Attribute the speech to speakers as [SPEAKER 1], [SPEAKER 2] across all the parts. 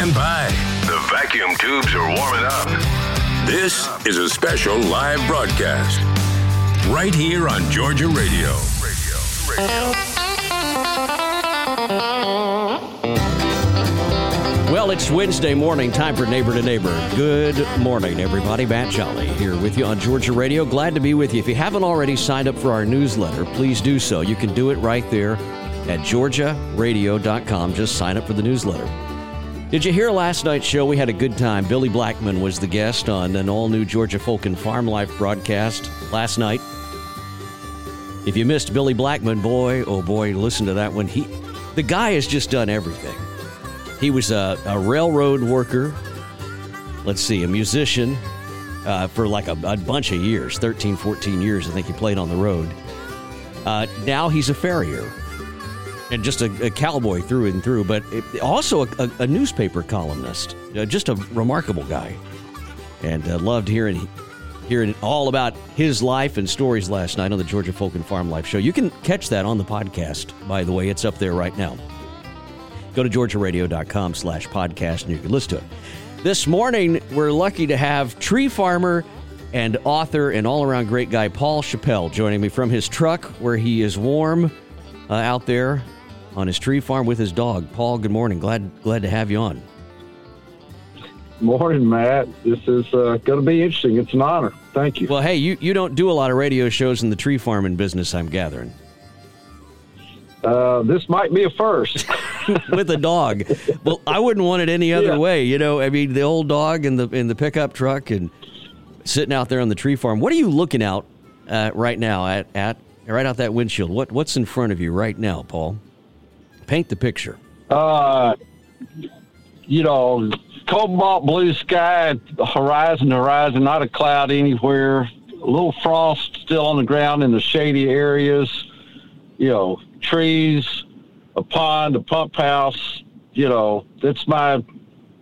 [SPEAKER 1] stand by. The vacuum tubes are warming up. This is a special live broadcast right here on Georgia Radio.
[SPEAKER 2] Well, it's Wednesday morning, time for Neighbor to Neighbor. Good morning, everybody. Matt Jolly here with you on Georgia Radio. Glad to be with you. If you haven't already signed up for our newsletter, please do so. You can do it right there at georgiaradio.com. Just sign up for the newsletter. Did you hear last night's show? We had a good time. Billy Blackman was the guest on an all new Georgia Folk and Farm Life broadcast last night. If you missed Billy Blackman, boy, oh boy, listen to that one. He, the guy has just done everything. He was a, a railroad worker. Let's see, a musician uh, for like a, a, bunch of years 13, 14 years, I think he played on the road. Uh, now he's a farrier and just a, a, cowboy through and through, but it, also a, a, newspaper columnist. Uh, just a remarkable guy. And uh, loved hearing hearing all about his life and stories last night on the Georgia Folk and Farm Life Show. You can catch that on the podcast, by the way. It's up there right now. Go to georgiaradio.com slash podcast and you can listen to it. This morning, we're lucky to have tree farmer and author and all around great guy Paul Chappell joining me from his truck where he is warm uh, out there on his tree farm with his dog. Paul, good morning. Glad glad to have you on.
[SPEAKER 3] Morning, Matt. This is uh, going to be interesting. It's an honor. Thank you.
[SPEAKER 2] Well, hey, you, you don't do a lot of radio shows in the tree farming business, I'm gathering.
[SPEAKER 3] Uh, this might be a first.
[SPEAKER 2] with a dog. Well, I wouldn't want it any other yeah. way. You know, I mean, the old dog in the in the pickup truck and sitting out there on the tree farm. What are you looking out uh, right now at at right out that windshield? What what's in front of you right now, Paul? Paint the picture.
[SPEAKER 3] Uh, you know, cobalt blue sky, horizon, horizon, not a cloud anywhere. A little frost still on the ground in the shady areas. You know, trees, a pond, a pump house. You know, that's my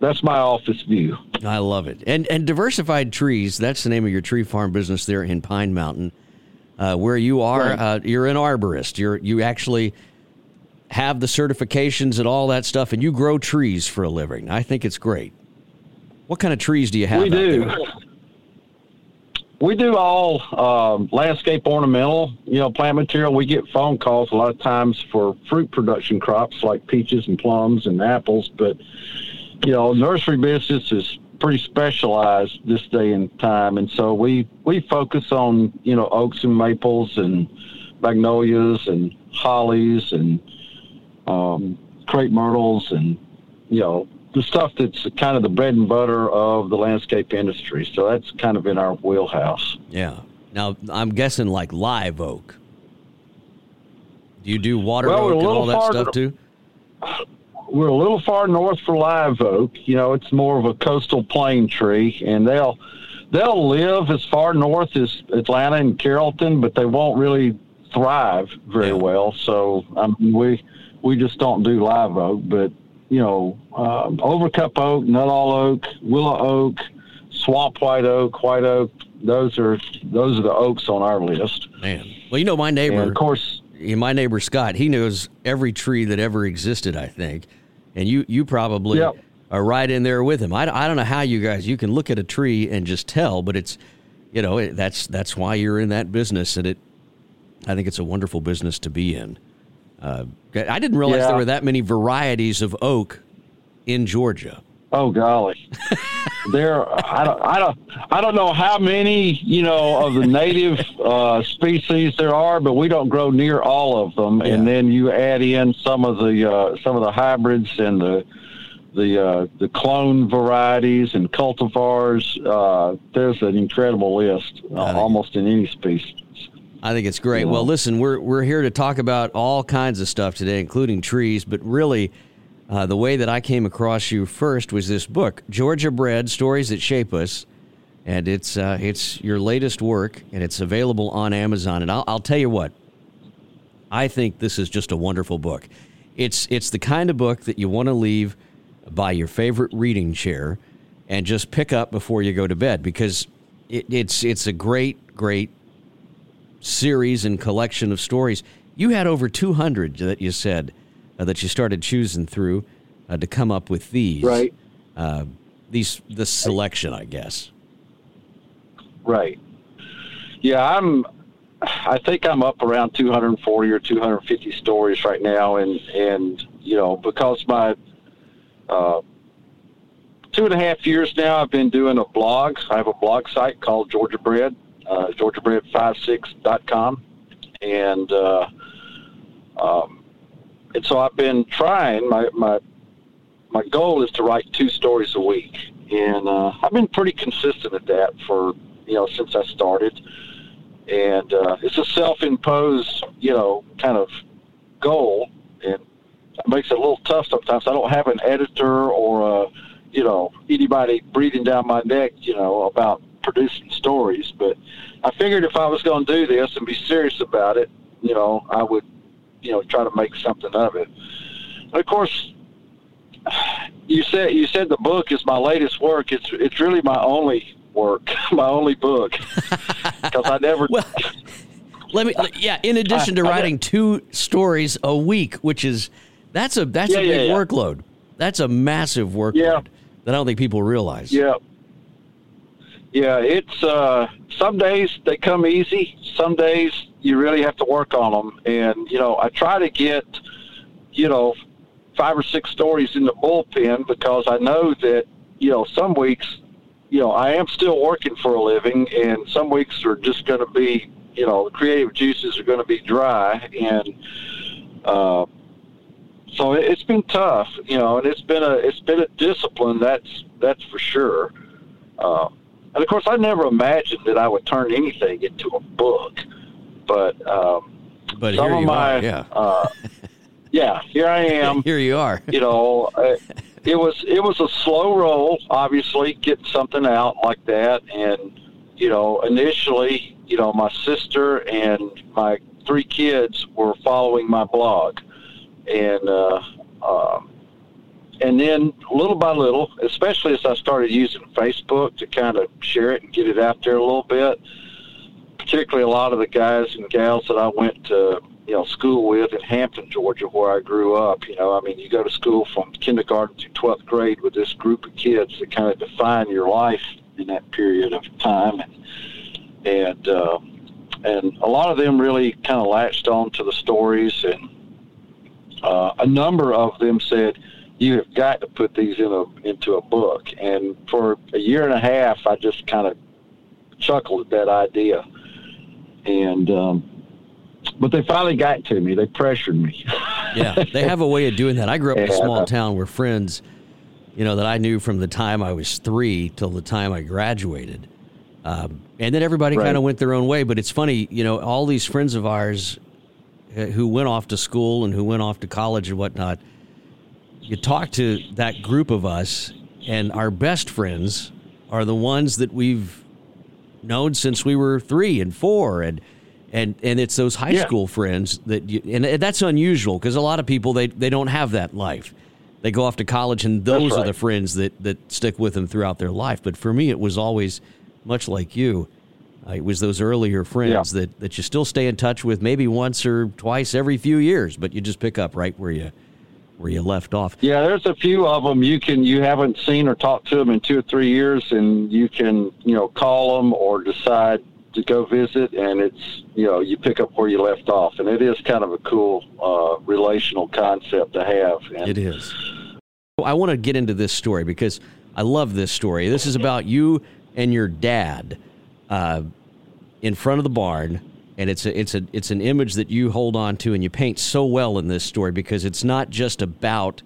[SPEAKER 3] that's my office view.
[SPEAKER 2] I love it. And and diversified trees. That's the name of your tree farm business there in Pine Mountain, uh, where you are. Right. Uh, you're an arborist. You're you actually have the certifications and all that stuff, and you grow trees for a living. I think it's great. What kind of trees do you have?
[SPEAKER 3] We do. We do all um, landscape ornamental, you know, plant material. We get phone calls a lot of times for fruit production crops like peaches and plums and apples, but you know, nursery business is pretty specialized this day and time, and so we we focus on you know oaks and maples and magnolias and hollies and um, crepe myrtles and you know the stuff that's kind of the bread and butter of the landscape industry. So that's kind of in our wheelhouse.
[SPEAKER 2] Yeah. Now I'm guessing like live oak. Do you do water
[SPEAKER 3] well,
[SPEAKER 2] oak and all that stuff too?
[SPEAKER 3] We're a little far north for live oak. You know, it's more of a coastal plain tree, and they'll they'll live as far north as Atlanta and Carrollton, but they won't really thrive very yeah. well. So um, we we just don't do live oak, but you know, um, overcup oak, Nuttall oak, willow oak, swamp white oak, white oak. Those are those are the oaks on our list.
[SPEAKER 2] Man, well, you know my neighbor.
[SPEAKER 3] And of course,
[SPEAKER 2] my neighbor Scott. He knows every tree that ever existed. I think, and you you probably yep. are right in there with him. I, I don't know how you guys you can look at a tree and just tell, but it's you know it, that's that's why you're in that business, and it. I think it's a wonderful business to be in. Uh, I didn't realize yeah. there were that many varieties of oak in Georgia.
[SPEAKER 3] Oh golly, there I don't I don't I don't know how many you know of the native uh, species there are, but we don't grow near all of them. Yeah. And then you add in some of the uh, some of the hybrids and the the uh, the clone varieties and cultivars. Uh, there's an incredible list, uh, almost in any species.
[SPEAKER 2] I think it's great. Well, listen, we're we're here to talk about all kinds of stuff today, including trees, but really. Uh, the way that I came across you first was this book, Georgia Bread: Stories That Shape Us, and it's uh, it's your latest work, and it's available on Amazon. And I'll, I'll tell you what, I think this is just a wonderful book. It's it's the kind of book that you want to leave by your favorite reading chair and just pick up before you go to bed because it, it's it's a great great series and collection of stories. You had over 200 that you said uh, that you started choosing through uh, to come up with these.
[SPEAKER 3] Right.
[SPEAKER 2] uh, these the selection, I guess.
[SPEAKER 3] Right. Yeah, I'm. I think I'm up around 240 or 250 stories right now, and and you know because my uh, two and a half years now, I've been doing a blog. I have a blog site called Georgia Bread, uh, GeorgiaBread56.com, and uh, um, and so I've been trying. My my my goal is to write two stories a week, and uh, I've been pretty consistent at that for you know since I started. And uh, it's a self-imposed, you know, kind of goal, and it makes it a little tough sometimes. I don't have an editor or a, you know, anybody breathing down my neck, you know, about producing stories. But I figured if I was going to do this and be serious about it, you know, I would, you know, try to make something of it. And of course, you said you said the book is my latest work. It's it's really my only work, my only book, because I never.
[SPEAKER 2] well, let me. Yeah, in addition to I, writing two stories a week, which is that's a that's yeah, a big yeah, yeah. workload. That's a massive workload that I don't think people realize.
[SPEAKER 3] Yeah. Yeah, it's uh, some days they come easy. Some days you really have to work on them, and you know I try to get, you know, five or six stories in the bullpen because I know that you know some weeks, you know, I am still working for a living, and some weeks are just going to be, you know, the creative juices are going to be dry, and uh, so it's been tough, you know, and it's been a it's been a discipline. That's that's for sure. Uh, and of course, I never imagined that I would turn anything into a book, but um,
[SPEAKER 2] but some of my are, yeah. uh,
[SPEAKER 3] yeah, here I am.
[SPEAKER 2] here you are.
[SPEAKER 3] you know, uh, it was it was a slow roll, obviously, getting something out like that, and you know, initially, you know, my sister and my three kids were following my blog, and uh, uh, and then little by little, especially as I started using Facebook to kind of share it and get it out there a little bit, particularly a lot of the guys and gals that I went to you know, school with in Hampton, Georgia, where I grew up. You know, I mean, you go to school from kindergarten to 12th grade with this group of kids that kind of define your life in that period of time. And, and, uh, and a lot of them really kind of latched on to the stories. And uh, a number of them said, you have got to put these in a, into a book. And for a year and a half, I just kind of chuckled at that idea. And, um, but they finally got to me. They pressured me.
[SPEAKER 2] yeah, they have a way of doing that. I grew up in a small town where friends, you know, that I knew from the time I was three till the time I graduated. Um, and then everybody right. kind of went their own way. But it's funny, you know, all these friends of ours uh, who went off to school and who went off to college and whatnot, you talk to that group of us, and our best friends are the ones that we've known since we were three and four. And and and it's those high yeah. school friends that you, and that's unusual because a lot of people they they don't have that life they go off to college and those right. are the friends that that stick with them throughout their life but for me it was always much like you uh, it was those earlier friends yeah. that that you still stay in touch with maybe once or twice every few years but you just pick up right where you where you left off
[SPEAKER 3] yeah there's a few of them you can you haven't seen or talked to them in two or three years and you can you know call them or decide to go visit, and it's you know you pick up where you left off, and it is kind of a cool uh, relational concept to have. And,
[SPEAKER 2] it is. I want to get into this story because I love this story. This is about you and your dad uh, in front of the barn, and it's a, it's a it's an image that you hold on to and you paint so well in this story because it's not just about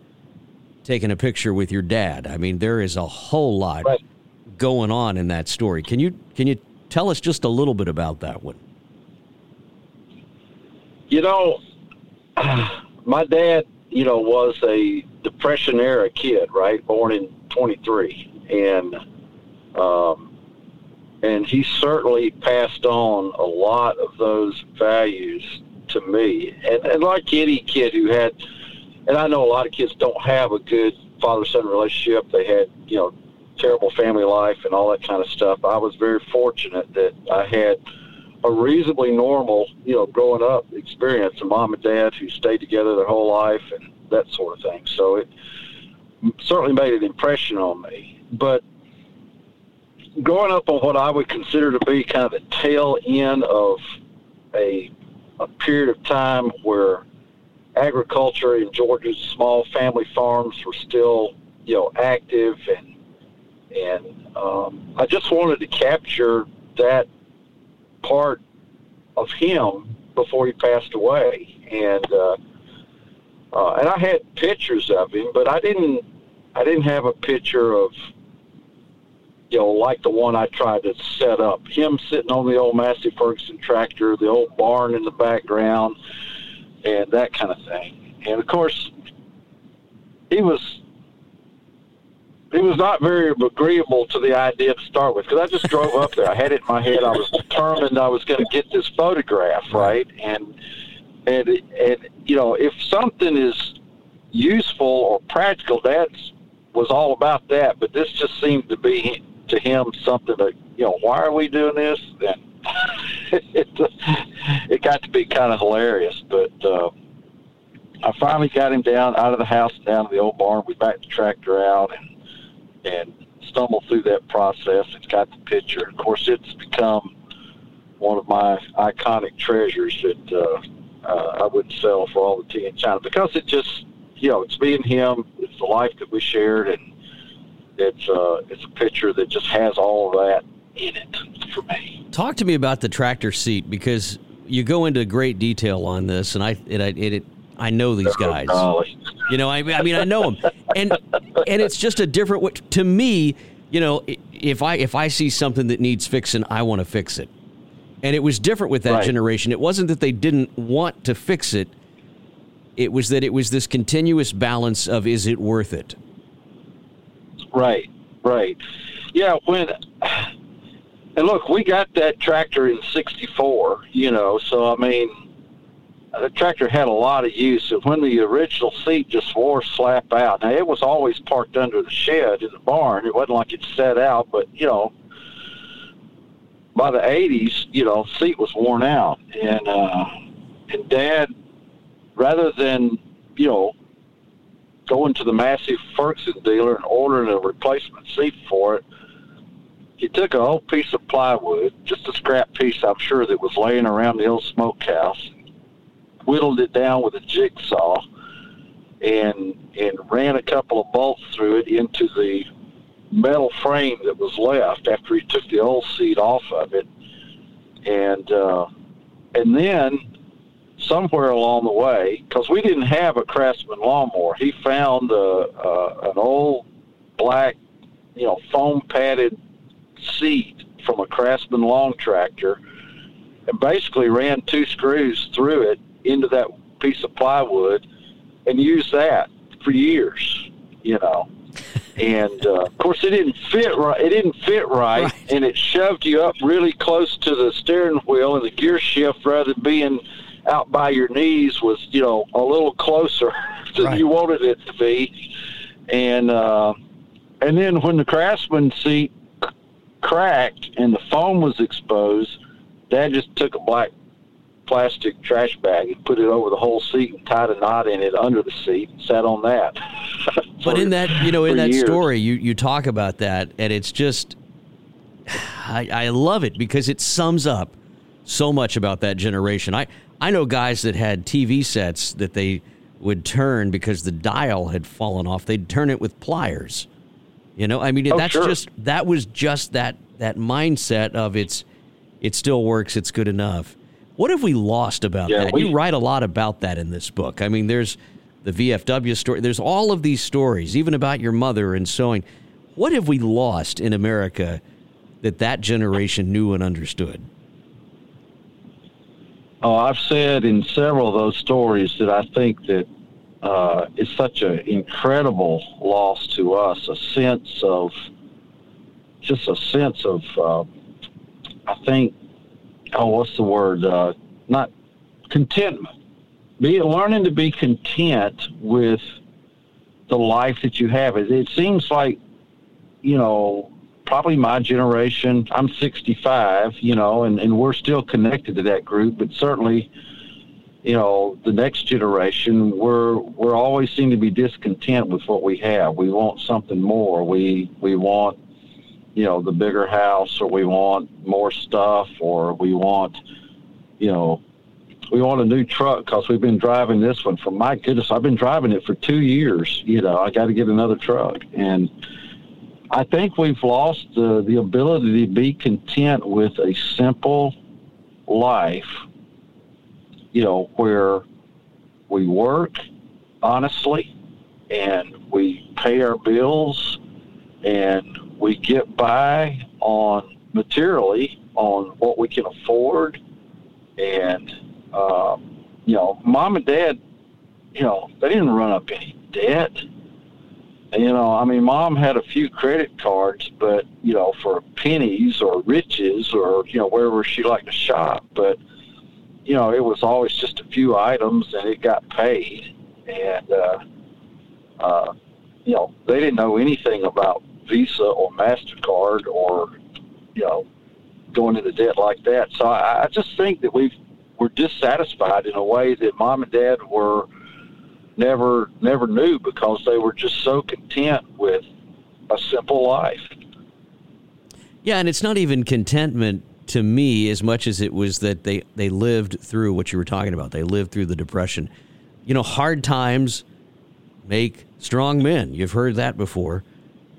[SPEAKER 2] taking a picture with your dad. I mean, there is a whole lot right. going on in that story. Can you can you Tell us just a little bit about that one.
[SPEAKER 3] You know, my dad, you know, was a Depression era kid, right? Born in 23. And, um, and he certainly passed on a lot of those values to me. And, and like any kid who had, and I know a lot of kids don't have a good father son relationship. They had, you know, terrible family life and all that kind of stuff. I was very fortunate that I had a reasonably normal, you know, growing up experience. A mom and dad who stayed together their whole life and that sort of thing. So it, certainly made an impression on me. But growing up on what I would consider to be kind of the tail end of a, a period of time where agriculture in Georgia's small family farms were still, you know, active and and um, I just wanted to capture that part of him before he passed away, and uh, uh, and I had pictures of him, but I didn't I didn't have a picture of you know, like the one I tried to set up. Him sitting on the old Massey Ferguson tractor, the old barn in the background, and that kind of thing. And of course, he was he was not very agreeable to the idea to start with because I just drove up there. I had it in my head. I was determined I was going to get this photograph right, and and and you know, if something is useful or practical, Dad's was all about that. But this just seemed to be to him something that you know why are we doing this? And it, it got to be kind of hilarious but uh, I finally got him down out of the house down to the old barn. We backed the tractor out and and stumbled through that process it's got the picture. Of course it's become one of my iconic treasures that uh, uh, I wouldn't sell for all the tea in China because it just you know it's me and him. It's the life that we shared and it's uh, it's a picture that just has all of that in it for me.
[SPEAKER 2] Talk to me about the tractor seat because you go into great detail on this, and I it, it, it I know these guys. you know, I, I mean, I know them, and and it's just a different. way. To me, you know, if I if I see something that needs fixing, I want to fix it. And it was different with that right. generation. It wasn't that they didn't want to fix it. It was that it was this continuous balance of is it worth it?
[SPEAKER 3] Right, right. Yeah, when and look, we got that tractor in '64. You know, so I mean, the tractor had a lot of use. And when the original seat just wore slap out, now it was always parked under the shed in the barn. It wasn't like it set out, but you know, by the '80s, you know, seat was worn out, and uh, and Dad, rather than you know going to the Massey Ferguson dealer and ordering a replacement seat for it. He took a whole piece of plywood, just a scrap piece, I'm sure, that was laying around the old smokehouse, whittled it down with a jigsaw, and and ran a couple of bolts through it into the metal frame that was left after he took the old seat off of it, and uh, and then somewhere along the way, because we didn't have a Craftsman lawnmower, he found a, a, an old black, you know, foam padded seat from a Craftsman lawn tractor, and basically ran two screws through it into that piece of plywood, and used that for years, you know. and uh, of course, it didn't fit right. It didn't fit right, right, and it shoved you up really close to the steering wheel and the gear shift rather than being out by your knees was, you know, a little closer than right. you wanted it to be. And uh, and then when the Craftsman seat cracked and the foam was exposed, Dad just took a black plastic trash bag and put it over the whole seat and tied a knot in it under the seat and sat on that.
[SPEAKER 2] but in that, you know, in that years. story, you, you talk about that, and it's just, I, I love it because it sums up so much about that generation. I, I know guys that had TV sets that they would turn because the dial had fallen off. They'd turn it with pliers. You know, I mean, oh, that's sure. just that was just that that mindset of it's it still works, it's good enough. What have we lost about yeah, that? We, you write a lot about that in this book. I mean, there's the VFW story. There's all of these stories, even about your mother and sewing. What have we lost in America that that generation knew and understood?
[SPEAKER 3] Oh, I've said in several of those stories that I think that uh, it's such an incredible loss to us, a sense of just a sense of, uh, I think, oh, what's the word? Uh, not contentment. Be learning to be content with the life that you have. It, it seems like, you know, probably my generation. I'm 65, you know, and, and we're still connected to that group, but certainly you know, the next generation, we're we're always seem to be discontent with what we have. We want something more. We we want, you know, the bigger house, or we want more stuff, or we want, you know, we want a new truck because we've been driving this one for my goodness, I've been driving it for two years. You know, I got to get another truck, and I think we've lost the ability to be content with a simple life you know, where we work honestly and we pay our bills and we get by on materially on what we can afford. And, um, you know, mom and dad, you know, they didn't run up any debt. You know, I mean, mom had a few credit cards, but, you know, for Penney's or Rich's or, you know, wherever she liked to shop. But, you know, it was always just a few items and it got paid. And, uh, uh, you know, they didn't know anything about Visa or MasterCard or, you know, going into debt like that. So I, I just think that we've, we're dissatisfied in a way that mom and dad were never, never knew because they were just so content with a simple life.
[SPEAKER 2] Yeah, and it's not even contentment to me as much as it was that they they lived through what you were talking about. They lived through the depression. You know, hard times make strong men. You've heard that before.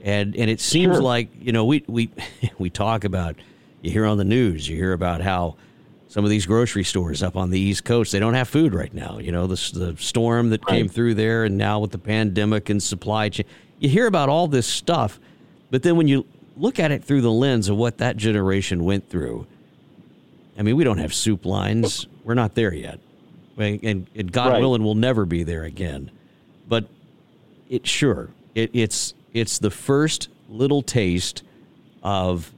[SPEAKER 2] And and it seems sure. like, you know, we we we talk about you hear on the news, you hear about how some of these grocery stores up on the East Coast, they don't have food right now. You know, the, the storm that right. came through there, and now with the pandemic and supply chain. You hear about all this stuff, but then when you look at it through the lens of what that generation went through. I mean, we don't have soup lines. We're not there yet. And, and God right. willing, we'll never be there again. But it sure, it, it's, it's the first little taste of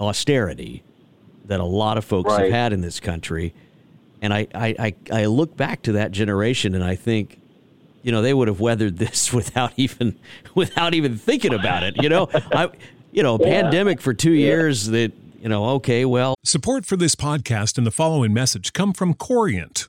[SPEAKER 2] austerity that a lot of folks right. have had in this country. And I, I, I, I look back to that generation and I think, you know, they would have weathered this without even without even thinking about it. You know, I, you know, yeah. pandemic for two yeah. years that you know, okay, well.
[SPEAKER 4] Support for this podcast and the following message come from Corient.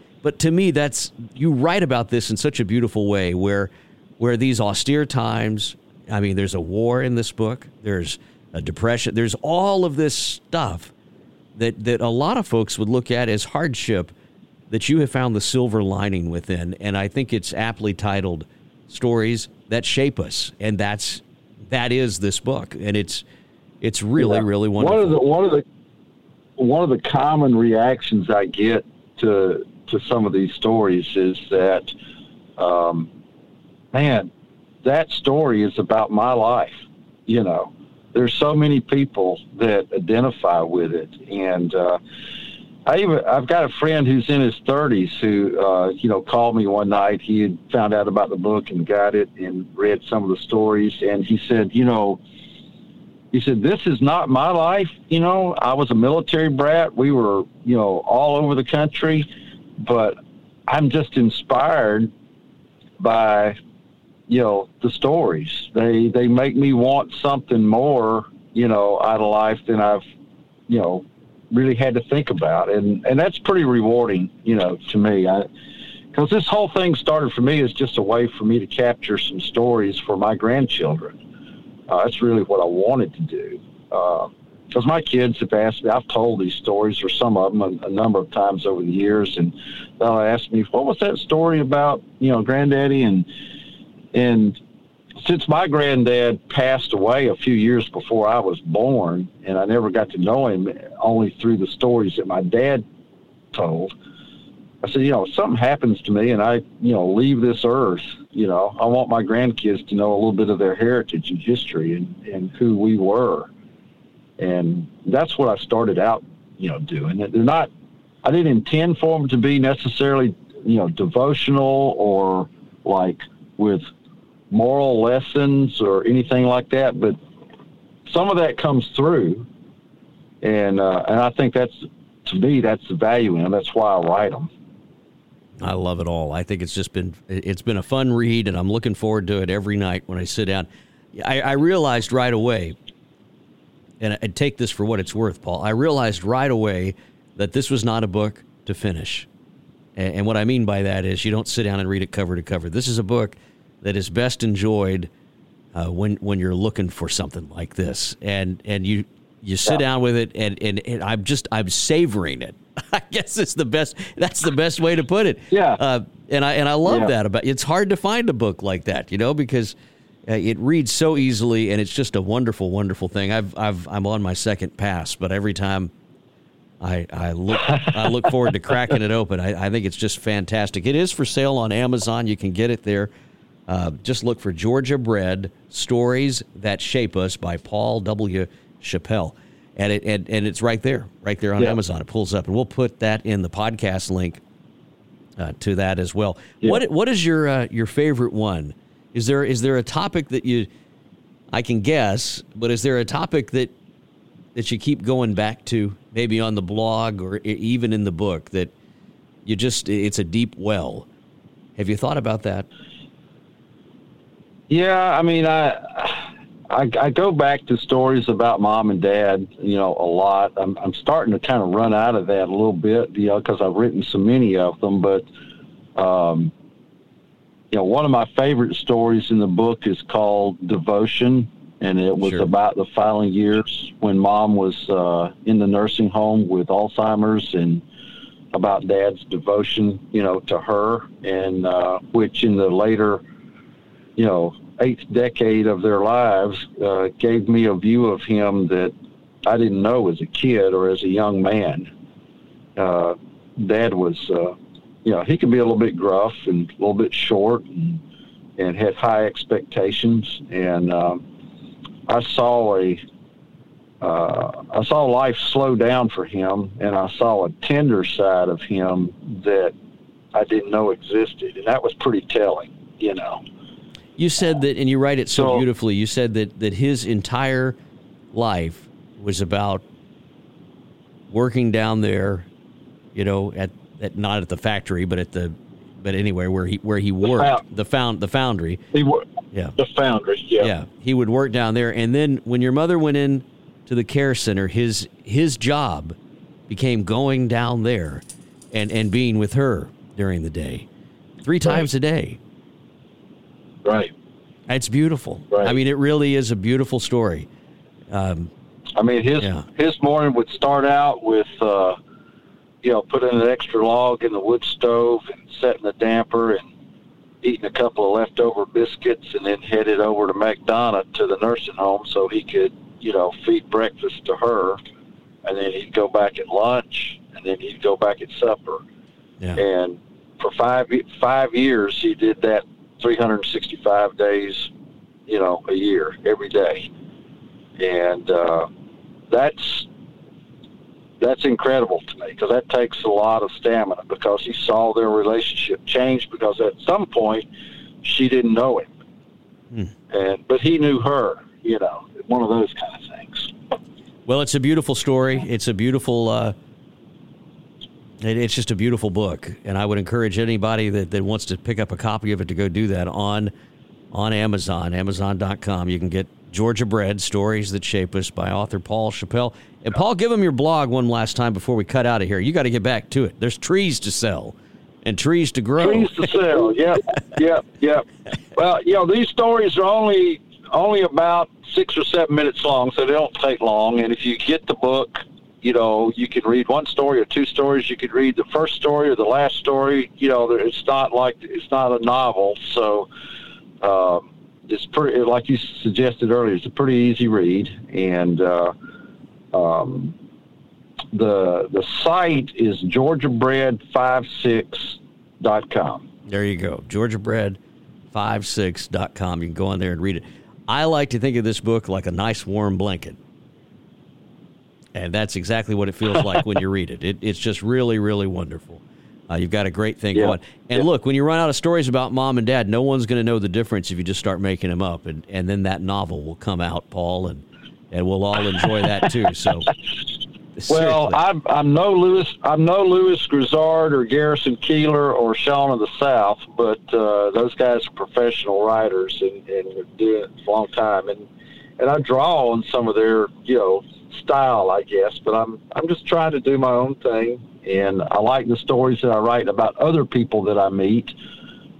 [SPEAKER 2] but to me, that's you write about this in such a beautiful way, where where these austere times. I mean, there's a war in this book. There's a depression. There's all of this stuff that that a lot of folks would look at as hardship. That you have found the silver lining within, and I think it's aptly titled "Stories That Shape Us," and that's that is this book, and it's it's really yeah. really wonderful.
[SPEAKER 3] One of the one of the one of the common reactions I get to to some of these stories is that, um, man, that story is about my life. You know, there's so many people that identify with it, and uh, I even I've got a friend who's in his 30s who uh, you know called me one night. He had found out about the book and got it and read some of the stories, and he said, you know. He said, "This is not my life. You know, I was a military brat. We were, you know, all over the country but I'm just inspired by you know the stories. They they make me want something more, you know, out of life than I've you know really had to think about, and and that's pretty rewarding, you know, to me. I because this whole thing started for me as just a way for me to capture some stories for my grandchildren. Uh, that's really what I wanted to do. Uh, because my kids have asked me, I've told these stories or some of them a, a, number of times over the years, and they'll ask me, "What was that story about?" You know, Granddaddy, and and since my granddad passed away a few years before I was born, and I never got to know him only through the stories that my dad told. I said, you know, if something happens to me and I, you know, leave this earth, you know, I want my grandkids to know a little bit of their heritage and history and, and who we were. And that's what I started out, you know, doing. They're not, I didn't intend for them to be necessarily, you know, devotional or like with moral lessons or anything like that, but some of that comes through, and uh, and I think that's to me that's the value in them. That's why I write them.
[SPEAKER 2] I love it all. I think it's just been it's been a fun read, and I'm looking forward to it every night when I sit down. I, I realized right away, and I take this for what it's worth, Paul. I realized right away that this was not a book to finish, and, and what I mean by that is you don't sit down and read it cover to cover. This is a book that is best enjoyed uh, when when you're looking for something like this, and and you you sit yeah. down with it, and, and and I'm just I'm savoring it. I guess it's the best. That's the best way to put it.
[SPEAKER 3] Yeah. Uh,
[SPEAKER 2] and I and I love yeah. that about. It's hard to find a book like that, you know, because uh, it reads so easily, and it's just a wonderful, wonderful thing. I've I've I'm on my second pass, but every time I, I look I look forward to cracking it open. I, I, think it's just fantastic. It is for sale on Amazon. You can get it there. Uh, just look for Georgia Bread Stories That Shape Us by Paul W. Chappell. And, it, and, and it's right there, right there on yeah. Amazon. It pulls up. And we'll put that in the podcast link uh, to that as well. Yeah. What What is your uh, your favorite one? Is there is there a topic that you, I can guess, but is there a topic that that you keep going back to, maybe on the blog or even in the book that you just it's a deep well? Have you thought about that?
[SPEAKER 3] Yeah, I mean, I, I, I go back to stories about mom and dad, you know, a lot. I'm I'm starting to kind of run out of that a little bit, you know, because I've written so many of them. But, um, you know, one of my favorite stories in the book is called Devotion, and it was sure. about the final years when mom was uh, in the nursing home with Alzheimer's and about dad's devotion, you know, to her, and uh, which in the later you know, eighth decade of their lives uh, gave me a view of him that I didn't know as a kid or as a young man. Uh, Dad was, uh, you know, he could be a little bit gruff and a little bit short and, and had high expectations. And um, I saw a, uh, I saw life slow down for him, and I saw a tender side of him that I didn't know existed, and that was pretty telling, you know.
[SPEAKER 2] You said that, and you write it so, so beautifully. You said that that his entire life was about working down there, you know, at, at not at the factory, but at the but anyway, where he where he worked the found the foundry.
[SPEAKER 3] He worked. Yeah. The foundry. Yeah.
[SPEAKER 2] Yeah. He would work down there, and then when your mother went in to the care center, his his job became going down there, and and being with her during the day, three times right. a day.
[SPEAKER 3] Right.
[SPEAKER 2] It's beautiful. Right. I mean, it really is a beautiful story. Um,
[SPEAKER 3] I mean, his yeah. his morning would start out with, uh, you know, putting an extra log in the wood stove and setting the damper and eating a couple of leftover biscuits, and then headed over to McDonough to the nursing home so he could, you know, feed breakfast to her, and then he'd go back at lunch, and then he'd go back at supper. Yeah. And for five five years, he did that 365 days, you know, a year, every day, and uh, that's that's incredible to me because that takes a lot of stamina because he saw their relationship change because at some point she didn't know him, hmm. and but he knew her, you know, one of those kind of things.
[SPEAKER 2] Well, it's a beautiful story. It's a beautiful. Uh it's just a beautiful book, and I would encourage anybody that, that wants to pick up a copy of it to go do that on on Amazon, Amazon.com. You can get Georgia Bread Stories That Shape Us by author Paul Chappell. And Paul, give them your blog one last time before we cut out of here. You got to get back to it. There's trees to sell and trees to grow.
[SPEAKER 3] Trees to sell. Yep, yep, yep. Well, you know these stories are only only about six or seven minutes long, so they don't take long. And if you get the book, you know, you can read one story or two stories. You could read the first story or the last story. You know, it's not like it's not a novel, so uh, it's pretty. Like you suggested earlier, it's a pretty easy read, and uh, um, the the site is georgiabread56.com.
[SPEAKER 2] There you go, georgiabread56.com. You can go on there and read it. I like to think of this book like a nice warm blanket. And that's exactly what it feels like when you read it. it. It's just really, really wonderful. Uh, you've got a great thing yeah. going. And yeah. look, when you run out of stories about mom and dad, no one's going to know the difference if you just start making them up. And, and then that novel will come out, Paul, and, and we'll all enjoy that too. So
[SPEAKER 3] well, I'm, I'm no Lewis. I'm no Lewis Grizzard or Garrison Keillor or Sean of the South, but uh, those guys are professional writers and, and have doing it for a long time. And and I draw on some of their you know style, I guess. But I'm I'm just trying to do my own thing, and I like the stories that I write about other people that I meet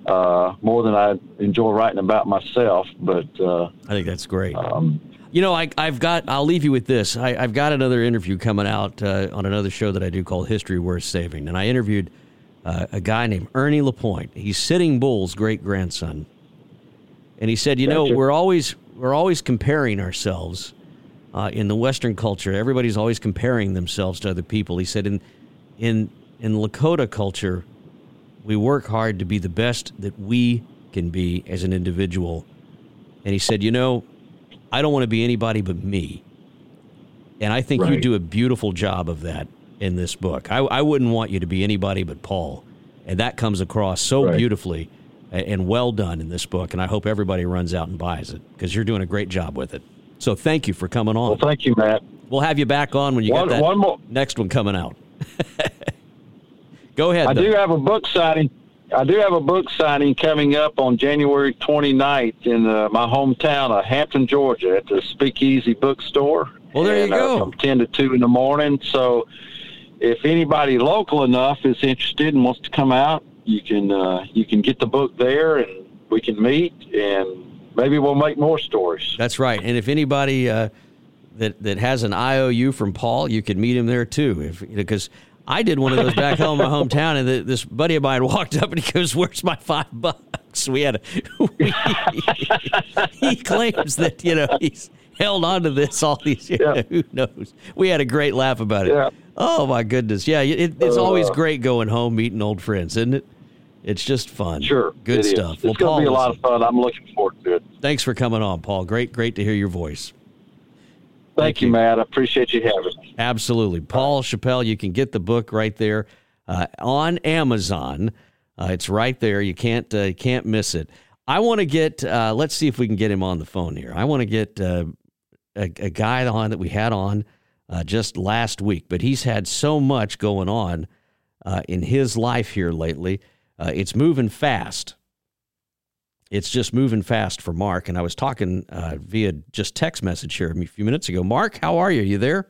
[SPEAKER 3] uh, more than I enjoy writing about myself. But uh,
[SPEAKER 2] I think that's great. Um, you know, I, have got. I'll leave you with this. I, have got another interview coming out uh, on another show that I do called History Worth Saving, and I interviewed uh, a guy named Ernie Lapointe. He's Sitting Bull's great grandson, and he said, "You know, we're always we're always comparing ourselves uh, in the Western culture. Everybody's always comparing themselves to other people." He said, "In in in Lakota culture, we work hard to be the best that we can be as an individual." And he said, "You know." I don't want to be anybody but me. And I think right. you do a beautiful job of that in this book. I, I, wouldn't want you to be anybody but Paul. And that comes across so right. beautifully and well done in this book. And I hope everybody runs out and buys it because you're doing a great job with it. So thank you for coming on.
[SPEAKER 3] Well, thank you, Matt.
[SPEAKER 2] We'll have you back on when you one, get that one more. next one coming out. Go ahead.
[SPEAKER 3] I though. do have a book signing I do have a book signing coming up on January 29th in uh, my hometown of Hampton, Georgia, at the Speakeasy Bookstore.
[SPEAKER 2] Well, there
[SPEAKER 3] and,
[SPEAKER 2] you go.
[SPEAKER 3] Uh, from 10 to 2 in the morning. So if anybody local enough is interested and wants to come out, you can uh, you can get the book there, and we can meet, and maybe we'll make more stories.
[SPEAKER 2] That's right. And if anybody uh, that that has an IOU from Paul, you could meet him there too. If because I did one of those back home in my hometown, and the, this buddy of mine walked up and he goes, "Where's my five bucks?" We had a. We, he claims that you know he's held on to this all these years. Yeah. Who knows? We had a great laugh about it.
[SPEAKER 3] Yeah.
[SPEAKER 2] Oh my goodness! Yeah, it, it's uh, always great going home meeting old friends, isn't it? It's just fun.
[SPEAKER 3] Sure,
[SPEAKER 2] good stuff.
[SPEAKER 3] Is. Well, it's going to be a lot of fun. I'm looking forward to it.
[SPEAKER 2] Thanks for coming on, Paul. Great, great to hear your voice.
[SPEAKER 3] Thank, Thank you, you, Matt. I appreciate you having me.
[SPEAKER 2] Absolutely. Paul Chappell, you can get the book right there uh, on Amazon. Uh, it's right there. You can't uh, can't miss it. I want to get. Uh, let's see if we can get him on the phone here. I want to get uh, a, a, guy on that we had on uh, just last week, but he's had so much going on in his life here lately. it's moving fast it's just moving fast for Mark. And I was talking uh, via just text message here a few minutes ago. Mark, how are you? You there?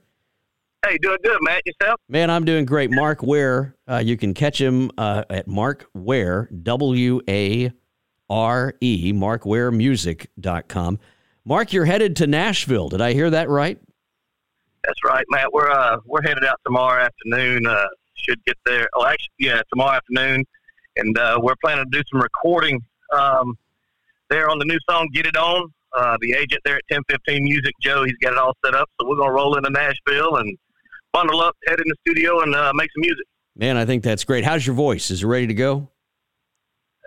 [SPEAKER 5] Hey, doing good, Matt. Yourself?
[SPEAKER 2] Man, I'm doing great. Mark Ware, uh, you can catch him uh, at Mark Ware, W A R E, markwaremusic.com. Mark, you're headed to Nashville. Did I hear that right?
[SPEAKER 5] That's right, Matt. We're uh, we're headed out tomorrow afternoon. Uh, should get there. Oh, actually, yeah, tomorrow afternoon, and uh, we're planning to do some recording um, there on the new song "Get It On." Uh, the agent there at 1015 Music, Joe, he's got it all set up. So we're gonna roll into Nashville and bundle up, head in the studio, and uh, make some music.
[SPEAKER 2] Man, I think that's great. How's your voice? Is it ready to go?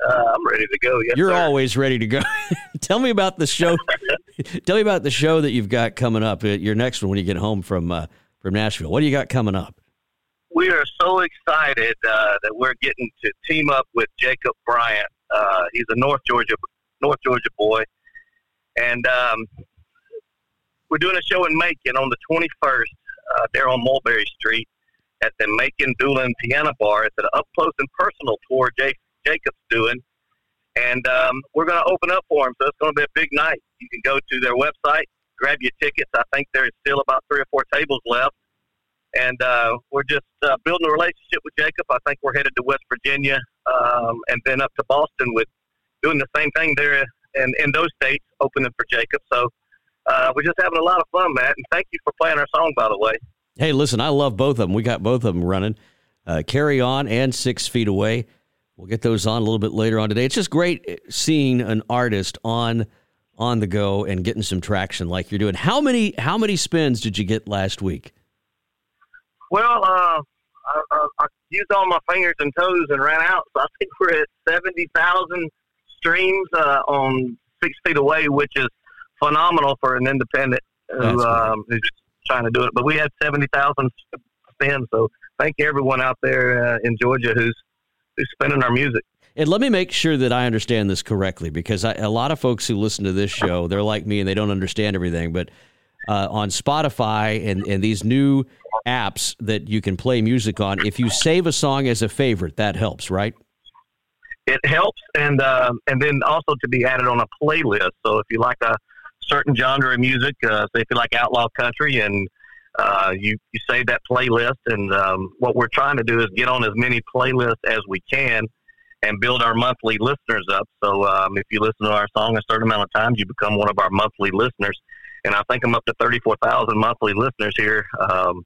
[SPEAKER 5] Uh, I'm ready to go. Yes,
[SPEAKER 2] You're
[SPEAKER 5] sir.
[SPEAKER 2] always ready to go. Tell me about the show. Tell me about the show that you've got coming up. Uh, your next one when you get home from uh, from Nashville. What do you got coming up?
[SPEAKER 5] We are so excited uh, that we're getting to team up with Jacob Bryant. Uh, he's a North Georgia North Georgia boy, and um, we're doing a show in Macon on the 21st uh, there on Mulberry Street at the Macon Doolin Piano Bar. It's an up close and personal tour Jake, Jacob's doing, and um, we're going to open up for him. So it's going to be a big night. You can go to their website, grab your tickets. I think there's still about three or four tables left. And uh, we're just uh, building a relationship with Jacob. I think we're headed to West Virginia um, and then up to Boston with doing the same thing there and in those states opening for Jacob. So uh, we're just having a lot of fun, Matt. And thank you for playing our song, by the way.
[SPEAKER 2] Hey, listen, I love both of them. We got both of them running. Uh, Carry On and Six Feet Away. We'll get those on a little bit later on today. It's just great seeing an artist on on the go and getting some traction like you're doing. How many how many spins did you get last week?
[SPEAKER 5] Well, uh, I, I, I used all my fingers and toes and ran out. So I think we're at seventy thousand streams uh, on Six Feet Away, which is phenomenal for an independent who, um, who's trying to do it. But we had seventy thousand spins, so thank you everyone out there uh, in Georgia who's who's spinning our music.
[SPEAKER 2] And let me make sure that I understand this correctly because I, a lot of folks who listen to this show, they're like me and they don't understand everything. But uh, on Spotify and, and these new apps that you can play music on, if you save a song as a favorite, that helps, right?
[SPEAKER 5] It helps, and uh, and then also to be added on a playlist. So if you like a certain genre of music, uh, say if you like outlaw country, and uh, you you save that playlist, and um, what we're trying to do is get on as many playlists as we can and build our monthly listeners up. So um, if you listen to our song a certain amount of times, you become one of our monthly listeners. And I think I'm up to 34,000 monthly listeners here. Um,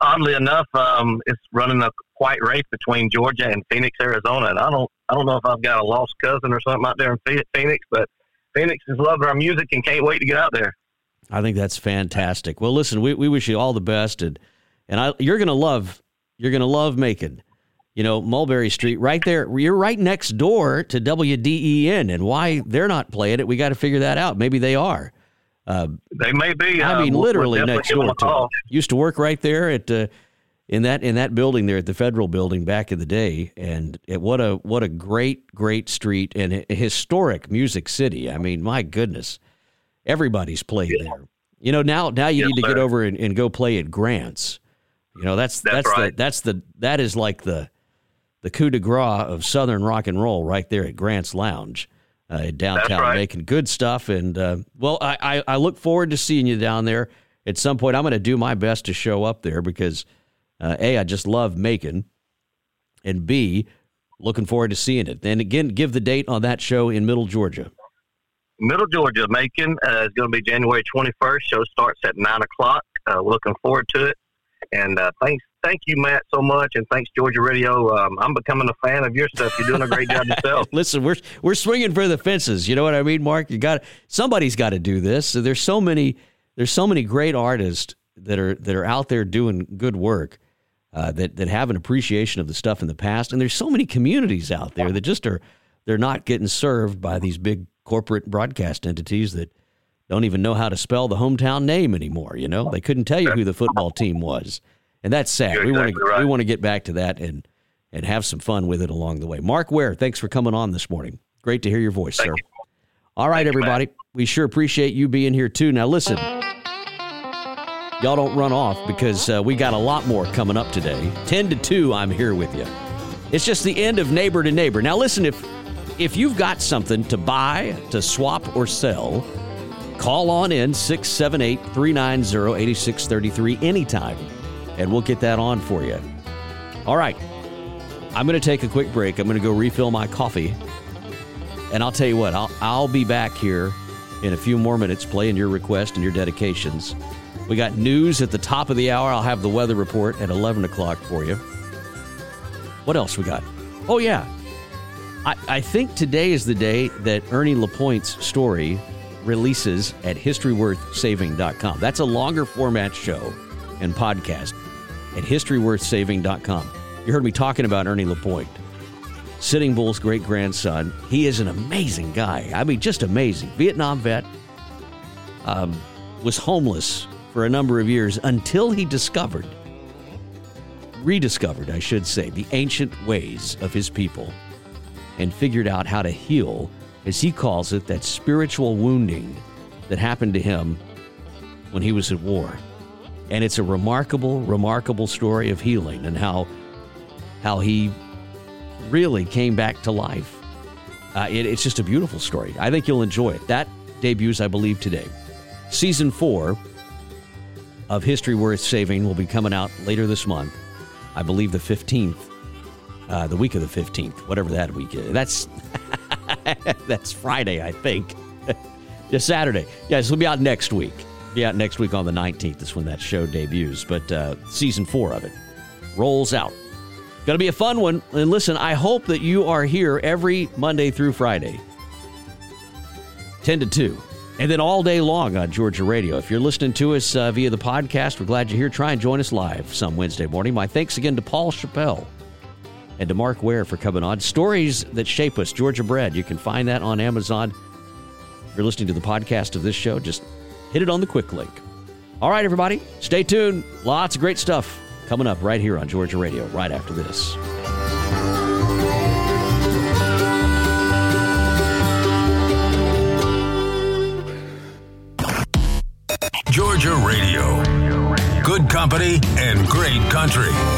[SPEAKER 5] oddly enough, um, it's running a quite race between Georgia and Phoenix, Arizona. And I don't, I don't know if I've got a lost cousin or something out there in Phoenix, but Phoenix is loving our music and can't wait to get out there.
[SPEAKER 2] I think that's fantastic. Well, listen, we, we wish you all the best, and and I, you're going to love you're to love Macon you know, Mulberry Street, right there. You're right next door to WDEN, and why they're not playing it, we got to figure that out. Maybe they are.
[SPEAKER 5] Uh, they may be.
[SPEAKER 2] I mean, uh, literally next door. To, used to work right there at uh, in that in that building there at the Federal Building back in the day, and it, what a what a great great street and a historic music city. I mean, my goodness, everybody's played yeah. there. You know, now now you yes, need to sir. get over and, and, go play at Grants. You know, that's that's, that's right. the that's the that is like the the coup de grace of Southern rock and roll right there at Grant's Lounge. Uh, downtown, right. making good stuff, and uh, well, I, I, I, look forward to seeing you down there at some point. I'm going to do my best to show up there because uh, a I just love Macon, and b looking forward to seeing it. And again, give the date on that show in Middle Georgia.
[SPEAKER 5] Middle Georgia, Macon uh, is going to be January 21st. Show starts at nine o'clock. Uh, looking forward to it. And uh, thanks thank you, Matt, so much, and thanks, Georgia Radio. Um, I'm becoming a fan of your stuff. You're doing a great job yourself.
[SPEAKER 2] Listen, we're we're swinging for the fences. You know what I mean, Mark? You got somebody's got to do this. So there's so many there's so many great artists that are that are out there doing good work. Uh, that that have an appreciation of the stuff in the past, and there's so many communities out there that just are they're not getting served by these big corporate broadcast entities that don't even know how to spell the hometown name anymore. You know, they couldn't tell you who the football team was and that's sad. You're we exactly want to right. we want to get back to that and and have some fun with it along the way. Mark Ware, thanks for coming on this morning. Great to hear your voice, Thank sir. You. All right, Thank everybody, you, we sure appreciate you being here too. Now listen, y'all don't run off because uh, we got a lot more coming up today. Ten to two, I'm here with you. It's just the end of neighbor to neighbor. Now listen, if if you've got something to buy, to swap, or sell. Call on in 678 390 8633 anytime and we'll get that on for you. All right. I'm going to take a quick break. I'm going to go refill my coffee. And I'll tell you what, I'll, I'll be back here in a few more minutes playing your request and your dedications. We got news at the top of the hour. I'll have the weather report at 11 o'clock for you. What else we got? Oh, yeah. I, I think today is the day that Ernie LaPointe's story releases at historyworthsaving.com. That's a longer format show and podcast at historyworthsaving.com. You heard me talking about Ernie LaPointe, Sitting Bull's great grandson. He is an amazing guy. I mean, just amazing. Vietnam vet, um, was homeless for a number of years until he discovered, rediscovered, I should say, the ancient ways of his people and figured out how to heal, as he calls it, that spiritual wounding that happened to him when he was at war. And it's a remarkable, remarkable story of healing and how, how he really came back to life. Uh, it, it's just a beautiful story. I think you'll enjoy it. That debuts, I believe, today. Season four of History Worth Saving will be coming out later this month. I believe the 15th, uh, the week of the 15th, whatever that week is. That's That's Friday, I think. Just Saturday. Yeah, this will be out next week. Be out next week on the 19th is when that show debuts. But uh, season four of it rolls out. Going to be a fun one. And listen, I hope that you are here every Monday through Friday, 10 to 2. And then all day long on Georgia Radio. If you're listening to us uh, via the podcast, we're glad you're here. Try and join us live some Wednesday morning. My thanks again to Paul Chappell and to Mark Ware for coming on. Stories that shape us, Georgia Bread. You can find that on Amazon. If you're listening to the podcast of this show, just hit it on the quick link. All right, everybody, stay tuned. Lots of great stuff coming up right here on Georgia Radio right after this.
[SPEAKER 1] Country.